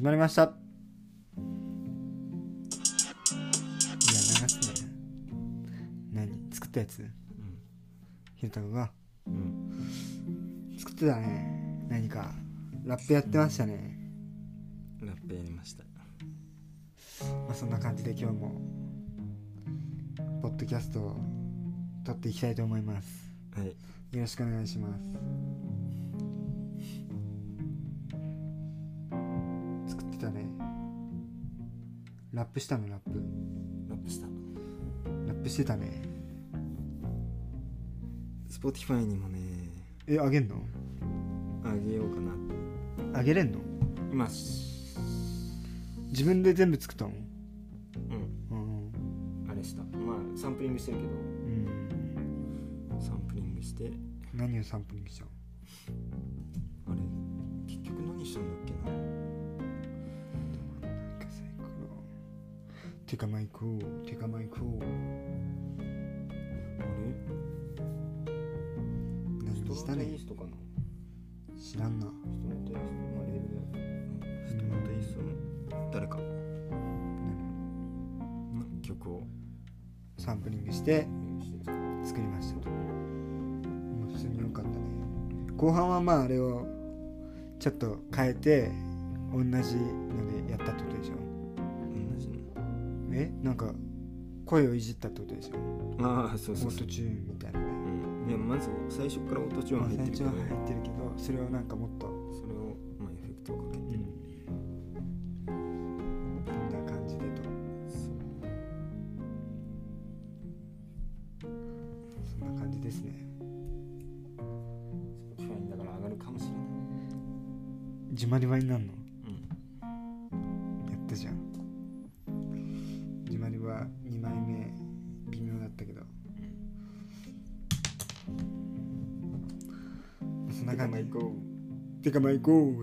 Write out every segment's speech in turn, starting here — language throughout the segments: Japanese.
始まりました。いや流すね。何？作ったやつ？ひろたくがうんうん。作ってたね。何か？ラップやってましたね、ラップやりました。まあ、そんな感じで今日もポッドキャストを撮っていきたいと思います。はい。よろしくお願いしますラップしたのラップ。ラップしたラップしてたね。Spotify にもね。えあげんの？あげようかな。あげれんの？今し自分で全部作ったの？うん。うん。あれした。まあサンプリングしてるけど。うん。サンプリングして。何をサンプリングしたの？テカマイクーテカマイクーあれ？何にしたね？知らんな。誰か。の曲を。サンプリングして作りましたと。普通に良かったね。後半はまああれをちょっと変えて同じのでやったってことでしょ？えなんか声をいじったってことでしょああそうオそうそう。ートチューンみたいな。ねうん、いやまず最初から音チューン入ってるけど。最初は入ってるけどそれをなんかもっと。それを、まあ、エフェクトをかけて、こんな感じでと。そんな感じですね。Spotify だから上がるかもしれない。自まり場になるの？てかまあ行こ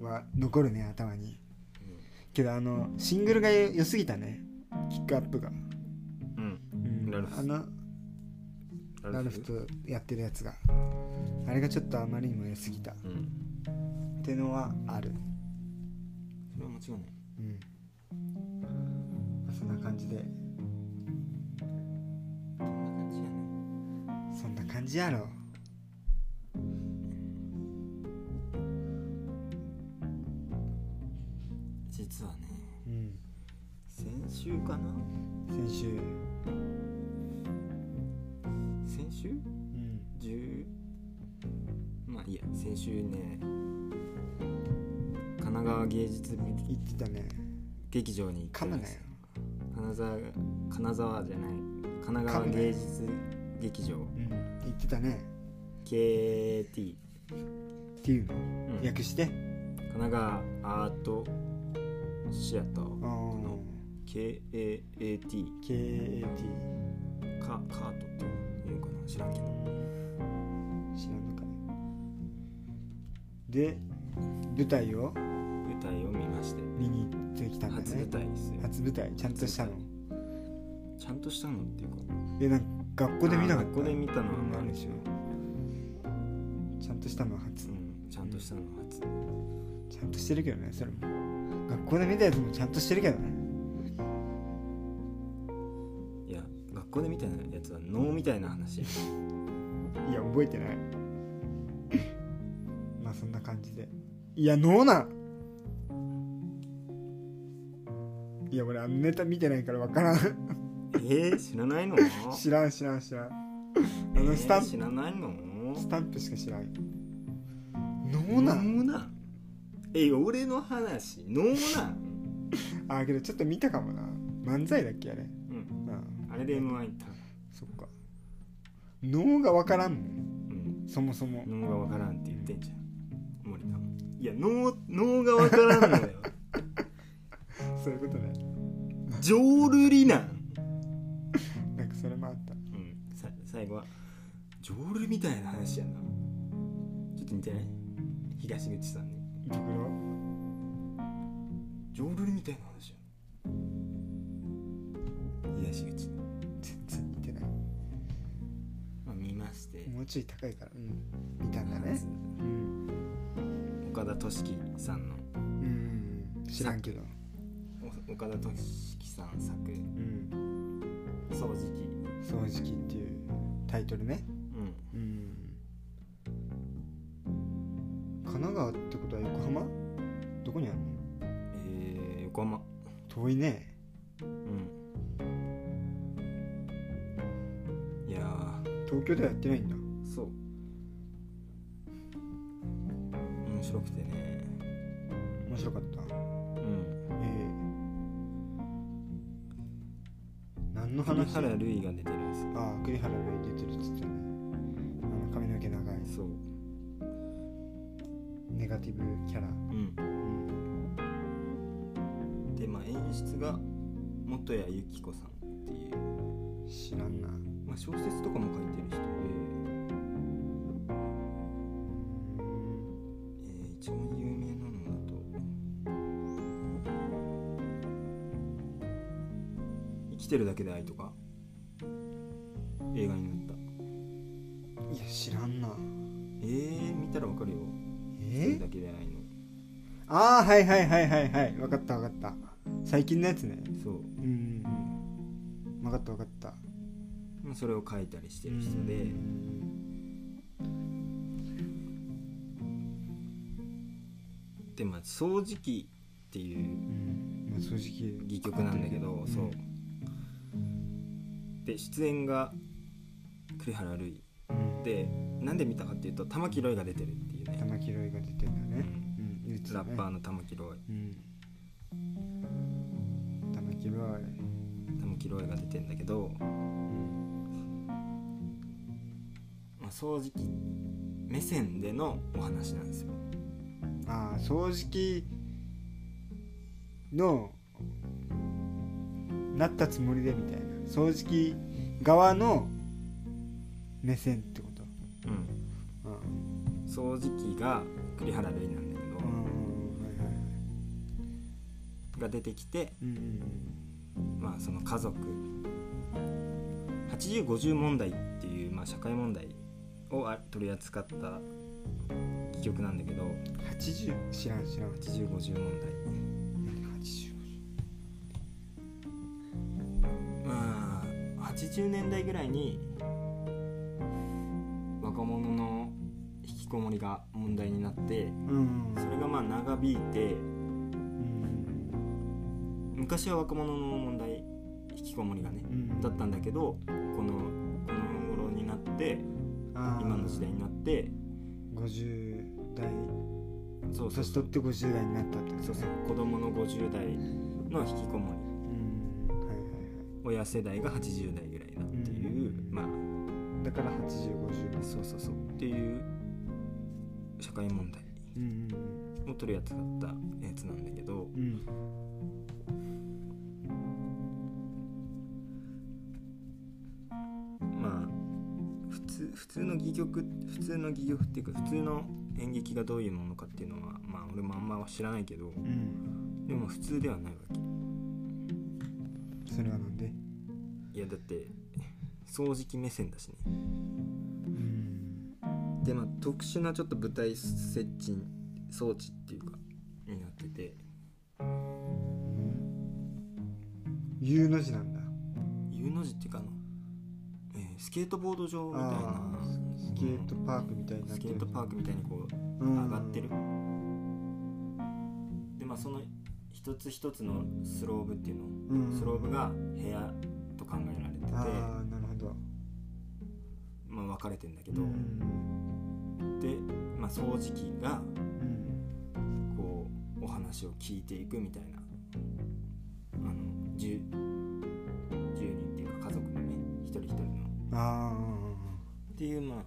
うは残るね頭に。けどあのシングルがよ良すぎたね。キックアップが、うん。うん、ラルフ。あのラルフ？とやってるやつが。あれがちょっとあまりにも良すぎた。っうん。てのはある。それは間違いない。うん。まあそんな感じで。こんな感じやね。そんな感じやろ実はねうん。先週かな？先週。先週？うん。10まあいいや先週ね神奈川芸術言ってたね。劇場に行って噛むなよ。金沢金沢じゃない。神奈川芸術劇場。うん。言ってたね。KT っていうの、うん。訳して？神奈川アートシアター。あの。ー KAAT KAT カカートっていうのかな。知らんけど。知らんのかいで舞台を？舞台を見まして。見に行ってきたんだね。初舞台ですよ。初舞台。ちゃんとしたの？ちゃんとしたのっていうか。えなんか学校で見なかった？あ学校で見たのはうんあるでしょちゃんとしたのは初。うんちゃんとしたのは初。ちゃんとしてるけどねそれも学校で見たやつもちゃんとしてるけどね。いや学校で見たやつは能みたいな話いや覚えてない。まあそんな感じで。いやノーなん。いや俺あのネタ見てないから分からん。えー、知らないの？知らん知らん知らん。あえーのスタンプ、知らないの？スタンプしか知らん。ノーなん？能なん？え俺の話能なん？あけどちょっと見たかもな。漫才だっけあれ？うん。うんあれで M1 行ったそっか。脳が分からんもん。うん。そもそも。脳がわからんって言ってんじゃん。森田も。いや脳脳がわからんのよ。そういうことね。浄瑠璃なん。なんかそれもあった。うん。さ最後は浄瑠璃みたいな話やな。ちょっと似てない？東口さんにいところ浄瑠璃みたいな話や。東口全然似てないまあ見ましてもうちょい高いからうん見たんだねうん岡田敏樹さんのうん知らんけどお岡田敏樹さん作うん「掃除機掃除機っていうタイトルね」どこにあるのえー、横浜。遠いね。うん。いや東京ではやってないんだ。ーそう。面白くてね。面白かった？うん。ええ何の栗話原類が出てるんですよああ栗原類出てるっつってね。あの髪の毛長い。そう。ネガティブキャラ。うんまあ演出が元谷由紀子さんっていう、知らんな。まあ、小説とかも書いてる人で、えー一番有名なのだと「生きてるだけで愛」とか？映画になった。いや知らんな。えー、見たらわかるよ。生きてるえだけで愛の。ああはいはいはいはいはい。分かった分かった最近のやつね。そう。うん。分かった分かった。まあそれを書いたりしてる人で。でまあ掃除機っていううんまあ正直戯曲なんだけど、うん。そう。で出演が栗原類。うん。でなんで見たかっていうと玉木ロイが出てるっていうね。玉木ロイが出てんだね。うん。ラッパーの玉木ロイ玉木ロイが出てんだけど、まあ、掃除機目線でのお話なんですよ。ああ掃除機のなったつもりでみたいな。掃除機側の目線ってこと。うん。うん掃除機が栗原類なんだけど、うんはいはいはい。が出てきてうんうんまあその家族。8050問題っていう、まあ、社会問題をあ取り扱った戯曲なんだけど。うん80知らん知らん。8050問80題まあ80年代ぐらいに若者の引きこもりが問題になってうん。それがまあ長引いてうん昔は若者の問題引きこもりがねうん。だったんだけどこのこの頃になって今の時代になって50代。そう年取って50代になったってそうそう。子供の50代の引きこもり。うん。はいはいはい。親世代が80代ぐらいだっていう、うん。まあ。だから8050そうそうそう。っていう社会問題うん。を取り扱ったやつなんだけどうん通普通の戯曲普通の戯曲っていうか普通の演劇がどういうものかっていうのはまあ俺もあんま知らないけどうん。でも普通ではないわけ。それはなんで？いやだって掃除機目線だしね。うん。でまあ特殊なちょっと舞台設置装置っていうかになってて。U の字なんだ。U の字っていうかあの、えースケートボード場みたいな。スケートパークみたいになってる。スケートパークみたいにこううん上がってる。でまあその一つ一つのスローブっていうの、うん。スローブが部屋と考えられてて。ああなるほど。まあ分かれてんだけうど、ん。で、まあ、掃除機がうん。こうお話を聞いていくみたいな。あのあっていうまあ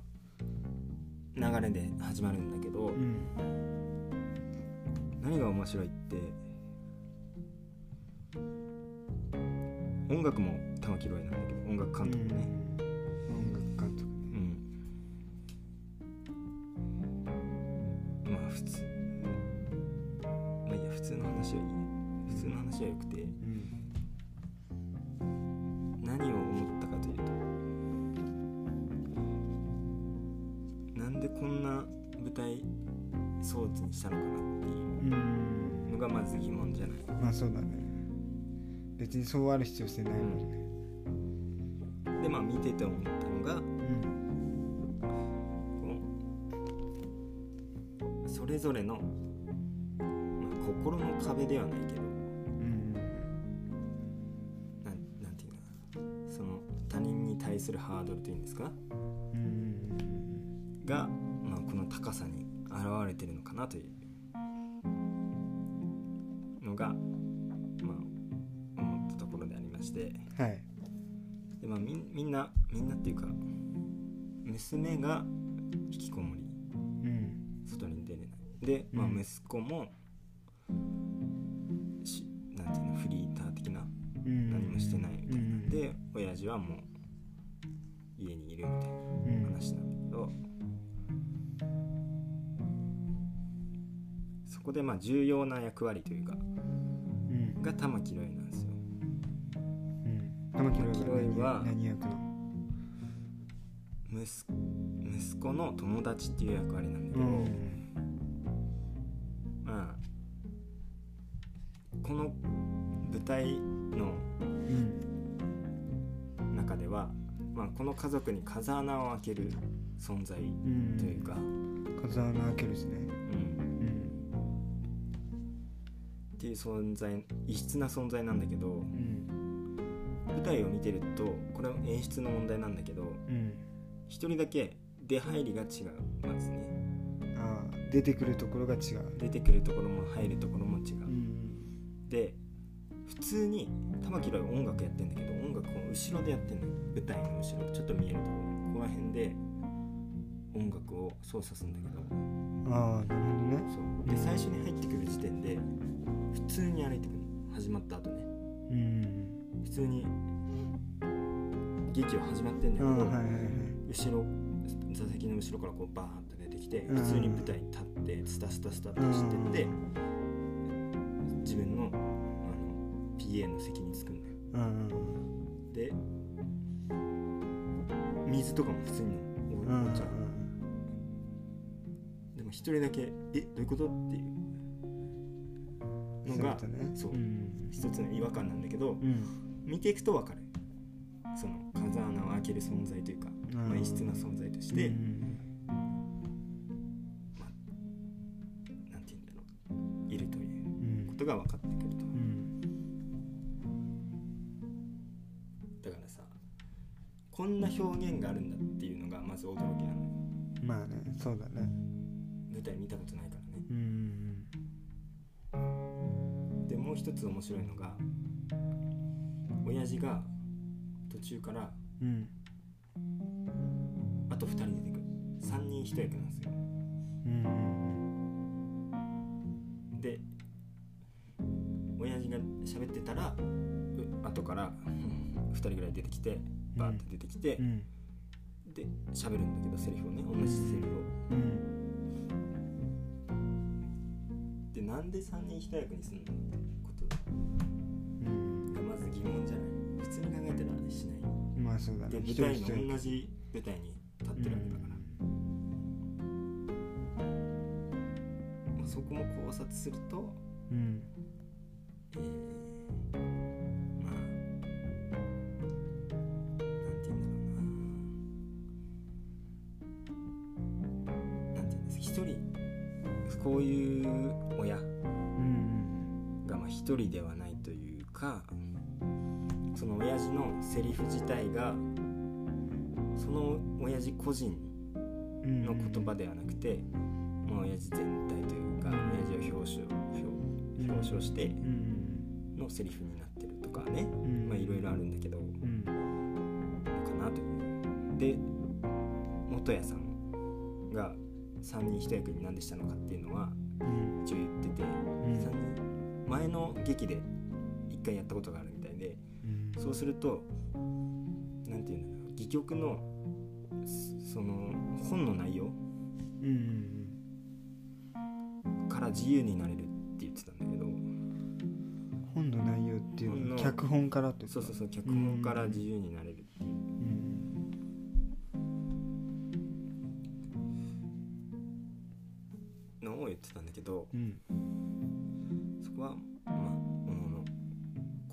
流れで始まるんだけど、あうん。何が面白いって音楽も玉木ロイなんだけど音楽監督ねまあそうだね。別にそうある必要性ないもんね。でまあ見てて思ったのがうんこのそれぞれの、まあ、心の壁ではないけどうん。なんなんていうかな。その他人に対するハードルというんですか？うん。が、まあ、この高さに現れてるのかなというのが、まあ、思ったところでありまして。はい。で、まあ、みんみんなみんなっていうか娘が引きこもりうん。外に出れない。で、まあ、うん。息子もしなんていうのフリーター的なうん。何もしてないみたいな、うん。で親父はもう家にいるみたいなうん。話なんだけど、そこでまあ重要な役割というかうんが玉木ロイなんですよ。うん。玉木ロイはは何役の？息息子の友達っていう役割なんだけど、うん。まあこの舞台のうん。中では、まあ、この家族に風穴を開ける存在うんというか、風穴開けるですねいう存在異質な存在なんだけどうん舞台を見てるとこれは演出の問題なんだけどうん一人だけ出入りが違うまずね。ああ出てくるところが違う。出てくるところも入るところも違う、うん。で普通に玉木ロイ音楽やってんだけど音楽を後ろでやってんのよ。舞台の後ろちょっと見えるところ。ここら辺で音楽を操作するんだけど。ああなるほどね。そう。で最初に入ってくる時点で普通に歩いてくるの始まった後ね。うん。普通に劇は始まってんだけど、はいはいはい。後ろ座席の後ろからこうバーンと出てきてうん。普通に舞台に立ってスタスタスタって走ってって自分のあの PA の席に着くんだよ。うんで水とかも普通にお茶でも一人だけ「えどういうこと?」っていうのがそう。一つの違和感なんだけどうん。見ていくと分かる。その風穴を開ける存在というか、うん。まあ、異質な存在として、うん。まあ、なんて言うんだろう。いるといううんことが分かってくると。うん。だからさこんな表現があるんだっていうのがまず驚きなのよ。まあねそうだね。舞台見たことないからね。うん一つ面白いのが親父が途中からうん。あと2人出てくる。3人1役なんですよ。うんで親父が喋ってたらう後から 2人ぐらい出てきてバーって出てきて、うん。で喋るんだけどセリフをね同じセリフを。うん。でなんで3人1役にするのって疑問じゃない。普通に考えたらしない。まあそうだね。で舞台の同じ舞台に立ってるわけだから、まあ、そこも考察するとうん。えーまあなんて言うんだろうな。なんて言うんです一人こういう親うん。がまあ一人ではないというかその親父のセリフ自体がその親父個人うん。の言葉ではなくて、まあ、親父全体というか親父を表彰表表彰してうん。のセリフになってるとかね。いろいろあるんだけどうんかなという。で元谷さんが3人一役に何でしたのかっていうのはうん。一応言ってて、ん。三人前の劇で1回やったことがあるそうするとなんていうんだろう戯曲のそその本の内容うんから自由になれるって言ってたんだけど本の内容っていうの脚本からってそうそうそう脚本から自由になれるって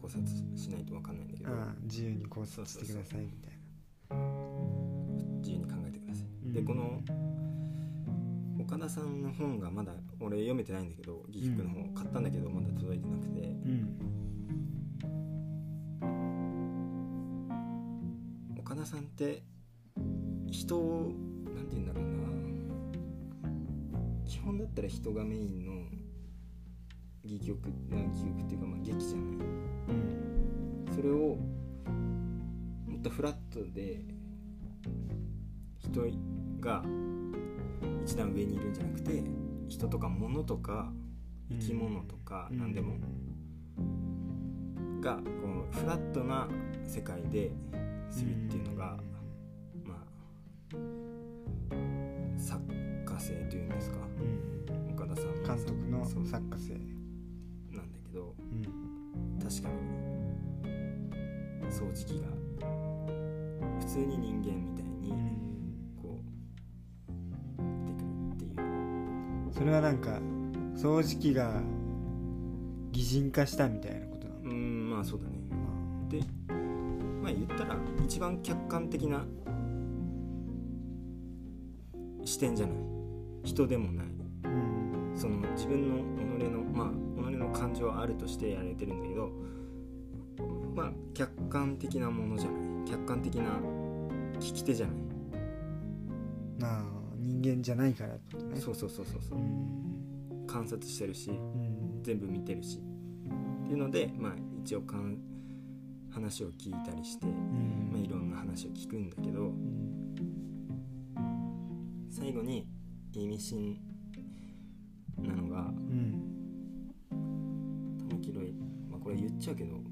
考察しないと分かんないんだけど。ああ自由に考察してくださいみたい自由に考えてください、うん。でこの岡田さんの本がまだ俺読めてないんだけど戯曲の方買ったんだけどまだ届いてなくて。なうん。岡田さんって人をなんて言うんだろうな。基本だったら人がメインの戯曲な戯曲っていうかまあ劇じゃない。うんそれをもっとフラットで人が一段上にいるんじゃなくて人とか物とか生き物とか何でもがこうフラットな世界でするっていうのがまあ作家性というんですか。うん。岡田さんの監督の作家性に掃除機が普通に人間みたいにこう出てくるっていう。それはなんか掃除機が擬人化したみたいなことなの？うーんまあそうだね。でまあ言ったら一番客観的な視点じゃない。人でもない。うん。その自分の己のまあ己の感情はあるとしてやられてるんだけどまあ客観的なものじゃない。客観的な聞き手じゃない、なあ人間じゃないからってことね。そうそうそうそうそう。うん。観察してるしうん。全部見てるし。っていうのでまあ一応かん話を聞いたりして、うん。まあ、いろんな話を聞くんだけどうん。最後に意味深なのがうん。玉木ロイ、まあ、これ言っちゃうけど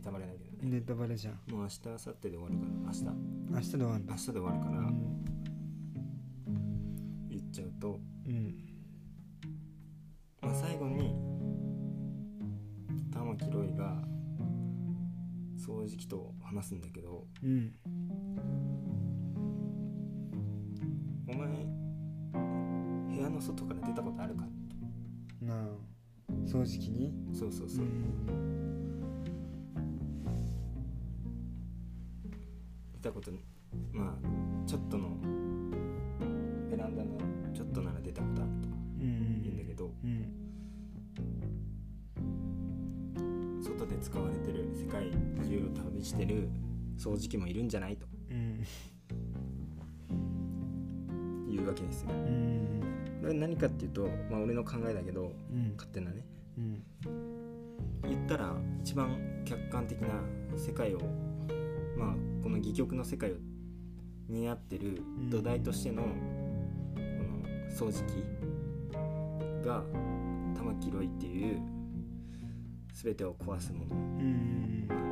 ネタバレだけどね。ネタバレじゃん。もう明日明後日で終わるから。明日。明日で終わんだ明日で終わるから。うん。言っちゃうと、うん。まあ、最後に玉木ロイが掃除機と話すんだけど。うん。お前部屋の外から出たことあるか？なあ。掃除機に？そうそうそう、出たことまあちょっとのベランダのちょっとなら出たことあると言うんだけどうん。外で使われてる世界中を旅してる掃除機もいるんじゃないとうん。いうわけですよ。うん。これは何かっていうとまあ俺の考えだけどうん。勝手なね。うん。言ったら一番客観的な世界をまあこの戯曲の世界を担ってる土台としてのこの掃除機が玉木ロイっていう全てを壊すもの、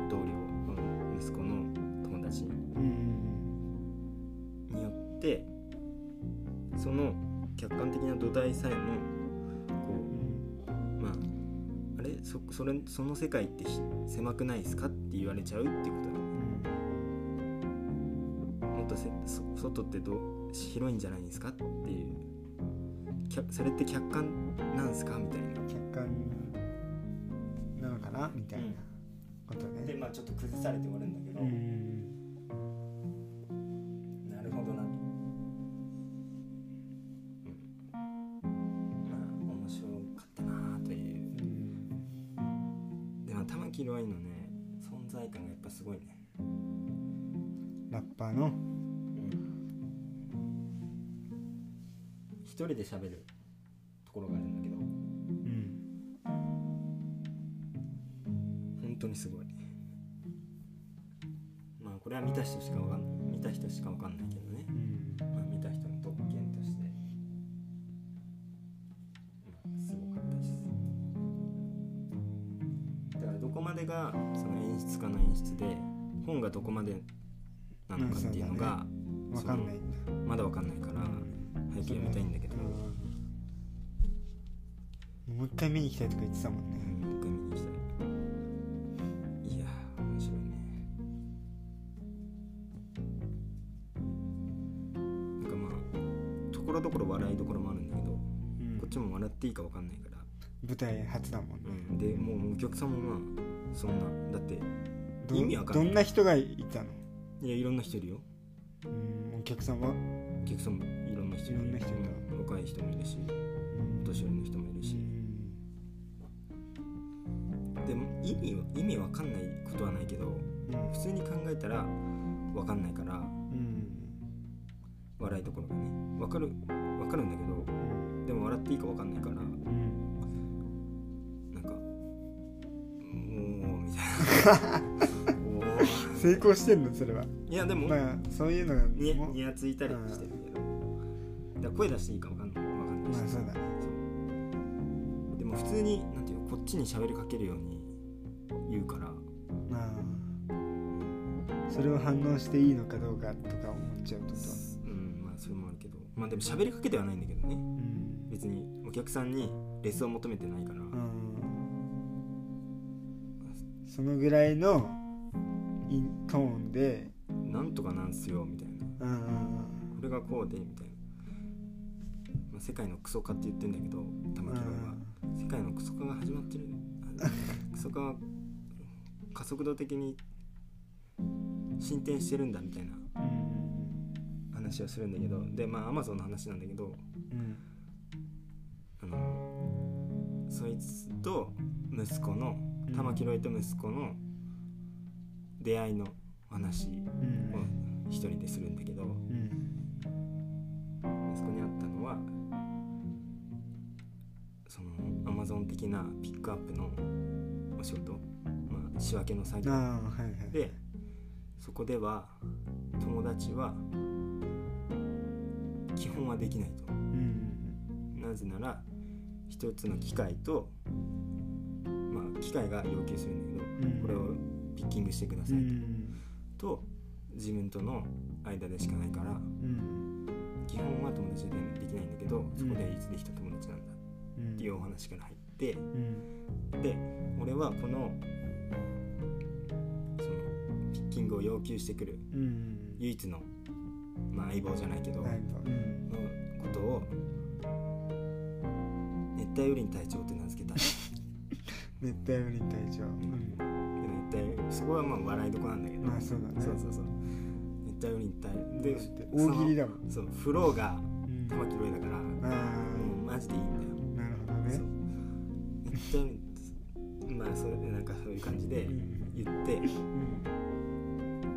同僚うん息子の友達うん。によってその客観的な土台さえもこうまああれ？そそれその世界ってひ狭くないですか？って言われちゃうってこと外ってどう広いんじゃないですかっていう。それって客観なんすか？みたいな。客観なのかな？みたいなことね。まあちょっと崩されて終わるんだけど。うん。なるほどなと、うん、まあ面白かったなという。でも玉木ロイのね存在感がやっぱすごいね、ラッパーの？人で喋るところがあるんだけど。うん。本当にすごい。まあこれは見た人しかわかん見た人しかわかんないけどね、うん。まあ、見た人の特権として、まあ、すごかったです。だからどこまでがその演出家の演出で本がどこまでなのかっていうのが、わかんない。まだわかんないから早く読みたいんだけど、うん。もう一回見に行きたいとか言ってたもんね。もう一回見に行きたい。いやー面白いね。なんかまあところどころ笑いどころもあるんだけど、うん。こっちも笑っていいか分かんないから。舞台初だもんね、うん、でもうお客さんもまあそんなだってど意味わかんない。どんな人がいたの？いやいろんな人いるよ。うんお客さんは、お客さんもんな人いろんな人いたうん若い人もいるしうん。お年寄りの人もいるし、うん。でも意味は意味わかんないことはないけどうん。普通に考えたらわかんないからうん。笑いどころがねわかるわかるんだけどうん。でも笑っていいかわかんないからうん。なんか「もう」みたいな。成功してんのそれは、いやでも、まあそういうのがにもにやついたりしてるら声出していいかわかんないわかんないし、まあそうだね。そう。でも普通になんていうのこっちに喋りかけるように言うから。まあそれを反応していいのかどうかとか思っちゃうってこうんまあそれもあるけど。まあでも喋りかけてはないんだけどね。とうん。別にお客さんにレスを求めてないから、うん。そのぐらいのイントーンで。なんとかなんすよみたいな。うんこれがこうでみたいな、まあ、世界のクソ化って言ってんだけど玉木は。世界のクソ化が始まってる。クソ化は加速度的に進展してるんだみたいなうん話をするんだけどでまあアマゾンの話なんだけどうん。あのそいつと息子の玉木ロイと息子の出会いの話うん。を一人でするんだけどうんゾン的なピックアップのお仕事、まあ、仕分けの作業。はいはいでそこでは友達は基本はできないと。うんなぜなら一つの機械とまあ機械が要求するんだけどうん。これをピッキングしてくだうさいんと自分との間でしかないからうん基本は友達でできないんだけどそこでいつできた友達なんだうんっていうお話から入ってうんで俺はこのそのピッキングを要求してくるうん。唯一の、まあ、相棒じゃないけど、はいうん。のことを熱帯雨林隊長って名付けた。熱帯雨林隊長。うん。で熱帯そこはまあ笑いどこなんだけど、まあそうだね。そうそうそう。熱帯雨林隊。で大喜利だもん。そうフローがうん。玉木ロイだからもあうマジでいいんだよまあそれでなんかそういう感じでうん言って。うん。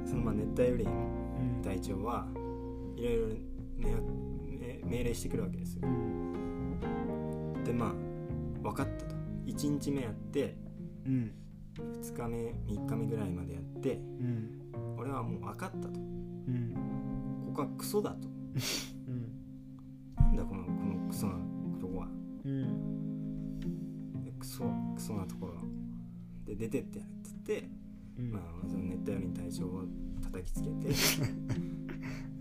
そのまあ熱帯雨林うん。隊長はいろいろ命令してくるわけですよ。うん。でまあ分かったと。1日目やってうん。2日目3日目ぐらいまでやってうん。俺はもう分かったと。うん。ここはクソだと ソクソなところ。で出てってやるっつって、うん。まあその熱帯雨林隊長を叩きつけて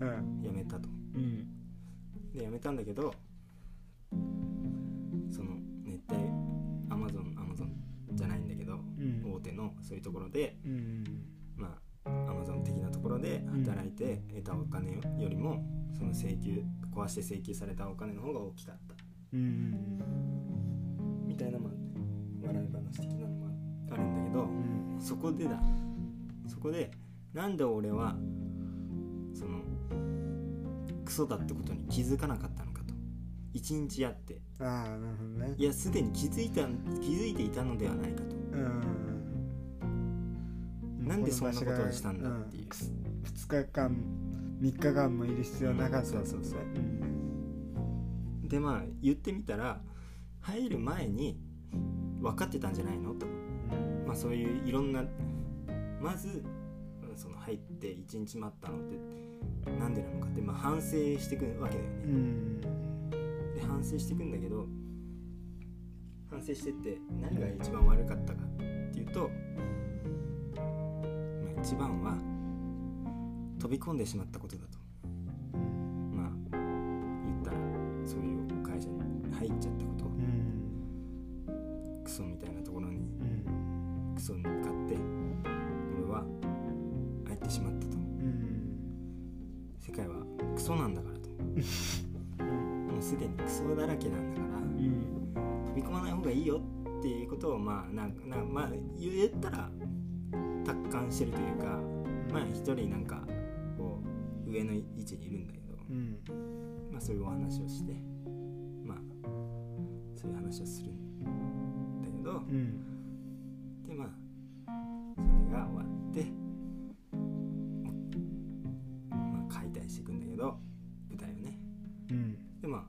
うん。辞めたと。うん。で辞めたんだけどその熱帯アマゾンアマゾンじゃないんだけど、うん。大手のそういうところでうん。まあアマゾン的なところで働いて得たお金よりもその請求壊して請求されたお金の方が大きかった。うん。みたいなまあ笑い話的なのもあるんだけどうん。そこでだ。そこでなんで俺はそのクソだってことに気づかなかったのかと。一日やって。ああなるほどね。いやすでに気づいた気づいていたのではないかと。うん。なんでそんなことをしたんだっていう。2日間3日間もいる必要なかったうんそうそうそう。うん。でまあ言ってみたら入る前に分かってたんじゃないの？と。まあそういういろんなまずうんその入って1日待ったのってなんでなのかって、まあ、反省していくわけだよね、うん。で反省していくんだけど反省してって何が一番悪かったかっていうと、まあ、一番は飛び込んでしまったことだとをまあなんなまあ言ったら達観してるというかまあ一人なんかこう上の位置にいるんだけど、うん。まあそういうお話をしてまあそういう話をするんだけど、うん。でまあそれが終わってまあ解体していくんだけど舞台をね。うん。でまあ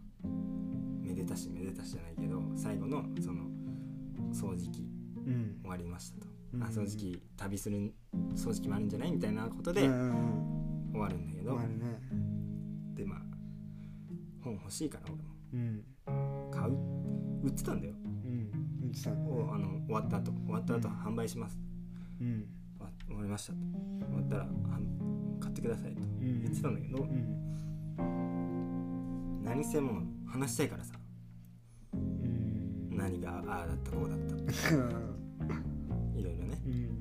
めでたしめでたしじゃないけど最後のその掃除機うん。終わりましたと、うん。あ掃除機旅する掃除機もあるんじゃないみたいなことで終わるんだけど、ね。でまあ本欲しいから俺も。うん。買う？売ってたんだよ。うん。うんってたあの終わった後。終わった後販売します。うん。あ終わりましたと。終わったらは買ってくださいと。うん。言ってたんだけど、うん。何せもう話したいからさ。うん何がああだったこうだったいろいろね。うん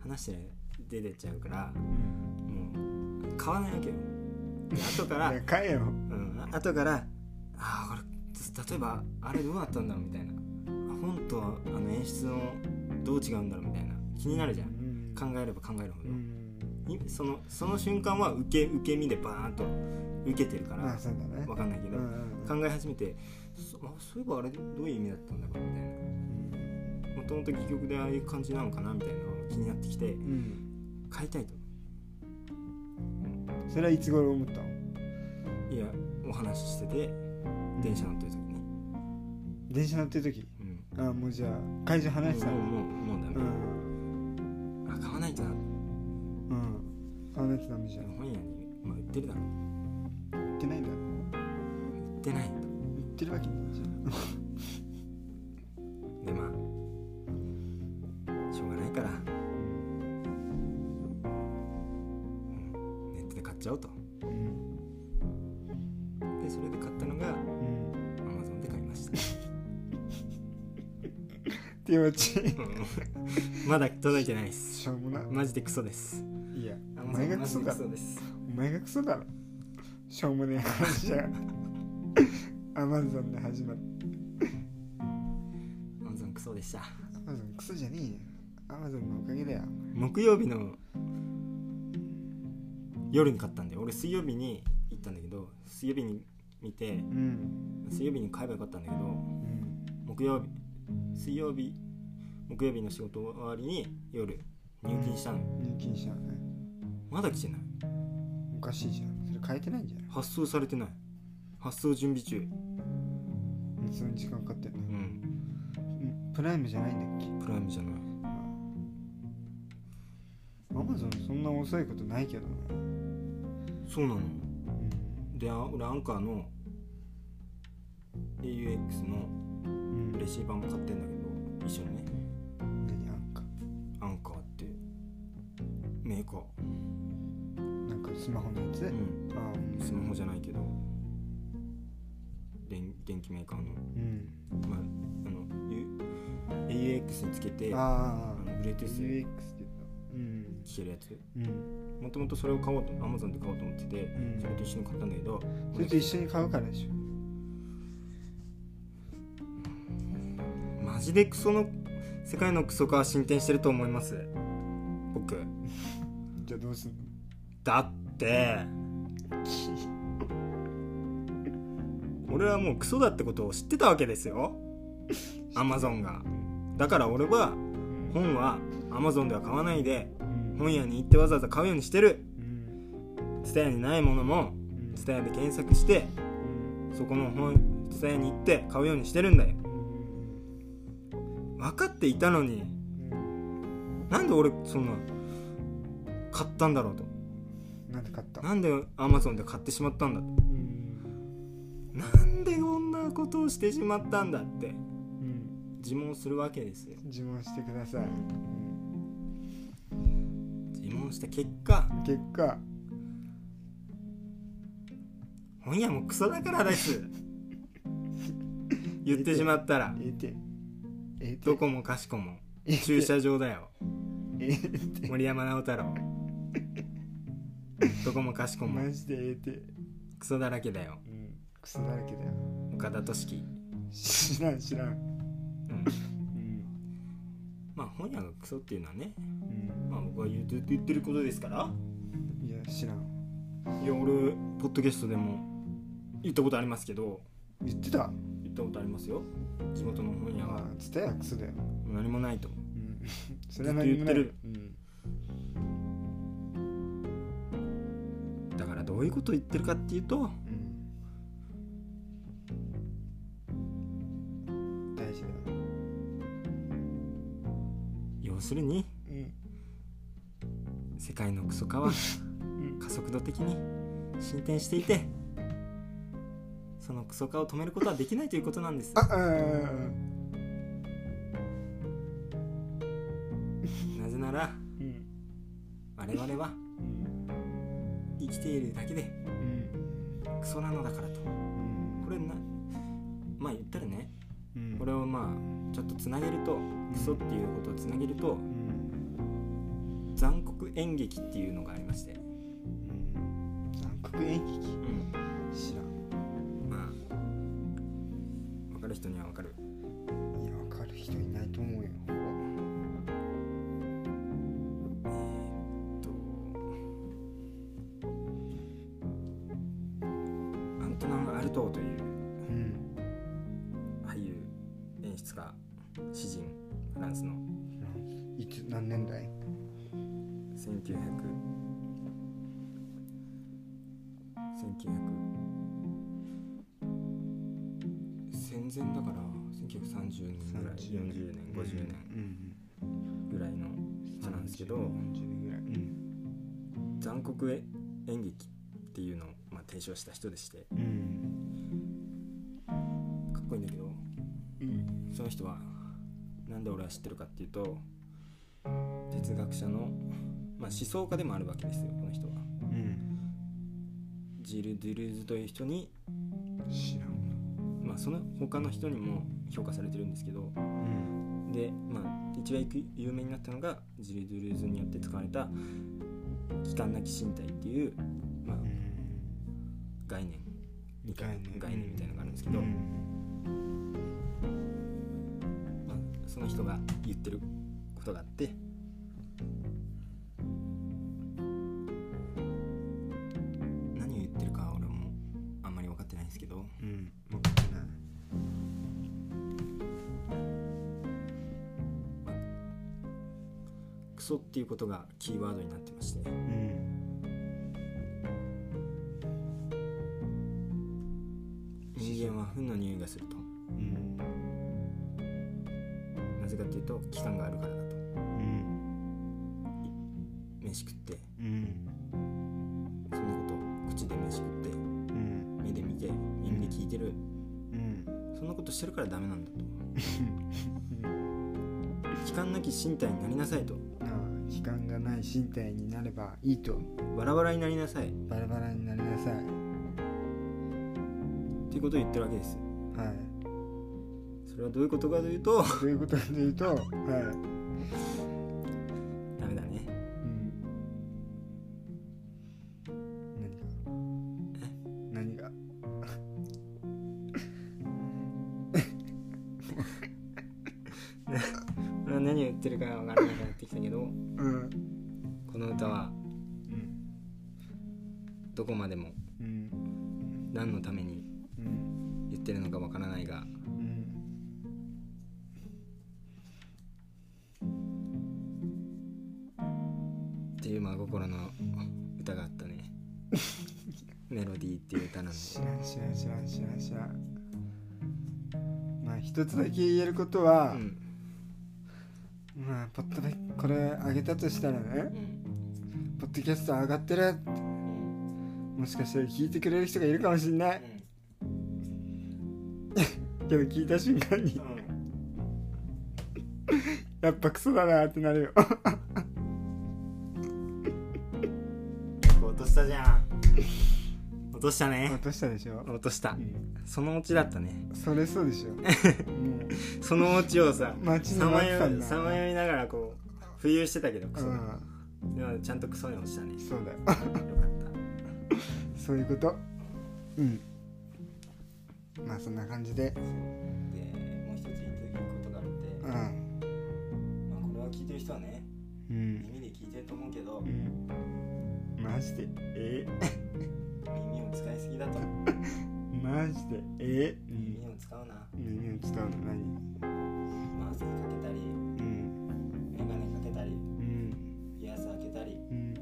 話して出てっちゃうからもう買わないわけよ。で後から 買えよ。うん、後からああこれ例えばあれどうなったんだろうみたいな。あ本とあの演出のどう違うんだろうみたいな。気になるじゃん。うん考えれば考えるほど、うんいそのその瞬間は受け受け身でバーンと受けてるからわかんないけど、うんうん。考え始めてそあそういえばあれどういう意味だったんだろうみたいな。もともと戯曲でああいう感じなのかなみたいなのが気になってきてうん。買いたいと。それはいつ頃思ったの？いやお話ししてて電車乗ってる時に。ね、電車乗ってる時？うん、あもうじゃあ会場離れてたもうのもうもうダメ、うん。あ買わないとなうん。離れてたんじゃん本屋に、まあ、売ってるだろ売ってないんだ。売ってないと売ってるわけないじゃんで まあしょうがないから、うん。ネットで買っちゃおうと。うん。でそれで買ったのがうん。Amazon で買いました。手持ちうん。まだ届いてないです。しょうもな。マジでクソです。いやお前がクソだお前がクソだろ。しょうもねえ話じゃアマゾンで始まる。Amazon クソでした。アマゾンクソじゃねえよ。アマゾンのおかげだよ。木曜日の夜に買ったんで俺水曜日に行ったんだけど水曜日に見てうん。水曜日に買えばよかったんだけどうん。木曜日水曜日木曜日の仕事終わりに夜入金したの入金したのね。まだ来てない。おかしいじゃん。それ変えてないんじゃない？発送されてない発送準備中。その時間かかってんの。うん。うんプライムじゃないんだっけ？プライムじゃない。アマゾンそんな遅いことないけどね。そうなの。うん。であ俺アンカーの AUX のうん。レシーバーも買ってんだけど一緒にね。何？あんかアンカーってメーカー。なんかスマホのやつ、うん。ああスマホじゃないけど電電気メーカーの,、うん。まあ、あの AUX につけてあのた。うん。聴けるやつ。うん。もともとそれを買おうと Amazon で買おうと思ってて、ん。それと一緒に買ったんだけどそれと一緒に買うからでしょ。マジでクソの世界のクソ化は進展してると思います。僕。じゃあどうすんの？だって俺はもうクソだってことを知ってたわけですよ。Amazon が。だから俺は本は Amazon では買わないでうん。本屋に行ってわざわざ買うようにしてる。うん。TSUTAYA にないものもうん。TSUTAYA で検索してそこの本 TSUTAYA に行って買うようにしてるんだよ。分かっていたのになんで俺そんな買ったんだろうと。なんで買った？なんで Amazon で買ってしまったんだと。うんなんでこんなことをしてしまったんだって。うん。自問するわけですよ。自問してください。自問した結果。結果。本屋もクソだからです。言ってしまったら。どこもかしこも。駐車場だよ。森山直太朗。どこもかしこも。マジでええて。クソだらけだようんクソだらけだよ。岡田敏樹。知らん知らん。うん。うん。まあ本屋がクソっていうのはねうん。まあ僕は言うずっと言ってることですから。いや知らん。いや俺ポッドキャストでも言ったことありますけど。言ってた？言ったことありますよ。地元の本屋は。ああツタヤクソだよ。何もないと。うん。それは何もないずっと言ってうんだからどういうことを言ってるかっていうとするにうん。世界のクソ化はうん。加速度的に進展していてそのクソ化を止めることはできないということなんです。なぜならうん。我々は生きているだけでうん。クソなのだからと。うん。これなまあ言ったらねうんこれをまあちょっとつなげるとクソっていうことをつなげるとうん。残酷演劇っていうのがありまして、うん。残酷演劇？知らん。まあ分かる人には分かる。いや分かる人いないと思うよ。えーっとアントナン・アルトーという1900 1900戦前だから1930年ぐらい40年50年うんぐらいの人なんですけど40年ぐらいうん残酷演劇っていうのを、まあ、提唱した人でしてうんかっこいいんだけどうん。その人はなんで俺は知ってるかっていうと哲学者の、まあ、思想家でもあるわけですよこの人は。うん。ジル・ドゥルーズという人に、知らん。まあ、その他の人にも評価されてるんですけど。うん。で、まあ、一番有名になったのがジル・ドゥルーズによって使われた気管なき身体っていう、まあ、概念。みたいな概念。概念みたいなのがあるんですけど、うん。まあ、その人が言ってることがあってクソっていうことがキーワードになってまして。うん。人間は糞の匂いがすると。うん。なぜかっていうと器官があるからだと。うん。飯食って。うん。そんなこと口で飯食って。うん。目で見て耳で聞いてる。うん。そんなことしてるからダメなんだと。器官なき身体になりなさいと時間がない身体になればいいと。バラバラになりなさい。っバラバラになりなさい。ていうことを言ってるわけですはい。それはどういうことかというと。どういうことかというとはいってるかわからなくなってきたけどうん。この歌はうんどこまでもうん。何のためにうん言ってるのかわからないがうんっていう真心の歌があったね。メロディーっていう歌なんで知らん知らん知らん知らん知らん。まあ一つだけ言えることは、うん。まあポッドでこれ上げたとしたらねうん。ポッドキャスト上がってるってもしかしたら聞いてくれる人がいるかもしんない。けど聞いた瞬間にやっぱクソだなってなるよ落としたね。落としたでしょ、落とした。うん。そのオチだったね。それそうでしょ。も そのオチをささまよさまよいながらこう浮遊してたけどクソうでもちゃんとクソに落ちたね。んそうだよ。よかった。そういうこと。うん。まあそんな感じで。でもう一つ言っていいことがあって、うん。まあ、これは聞いてる人はねうん。耳で聞いてると思うけど。うん。マジで？え？耳を使いすぎだと。マジで？え？耳を使うな。耳を使うの何？マスクかけたりうん。メガネかけたりうん。ピアス開けたりうん。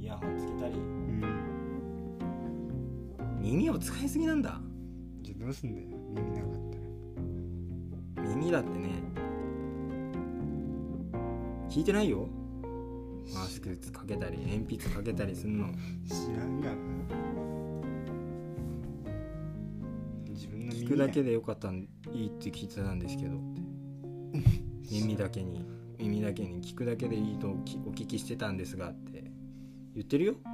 イヤホンつけたり。うん。耳を使いすぎなんだ。じゃあどうすんだよ耳なかったら。耳だってね聞いてないよマスクかけたり鉛筆かけたりすんの。知らんがな。自分の耳聞くだけでよかったんいいって聞いてたんですけど 耳だけに耳だけに聞くだけでいいときお聞きしてたんですがって。言ってるよ。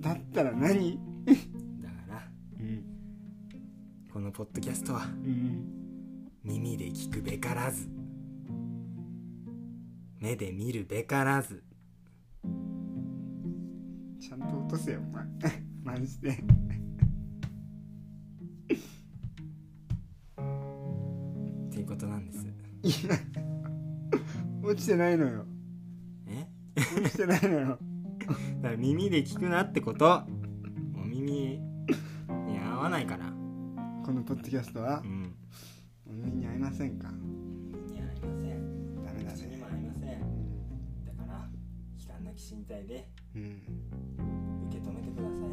だったら何？だから。うん。このポッドキャストは。うん。耳で聞くべからず目で見るべからず。ちゃんと落とせよお前。マジで。っていうことなんです。いや落ちてないのよ。え？落ちてないのよ。だから耳で聞くなってこと？お耳に合わないから。このポッドキャストは？うん。お耳に合いませんか？でうん。受け止めてください。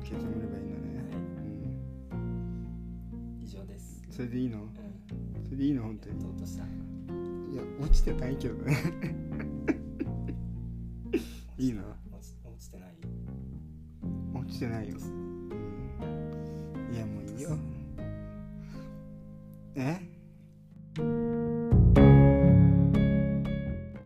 受け止めればいいのね。うん。以上です。それでいいの？うん。それでいいの？本当やっと落とした。にいや落ちてないけどね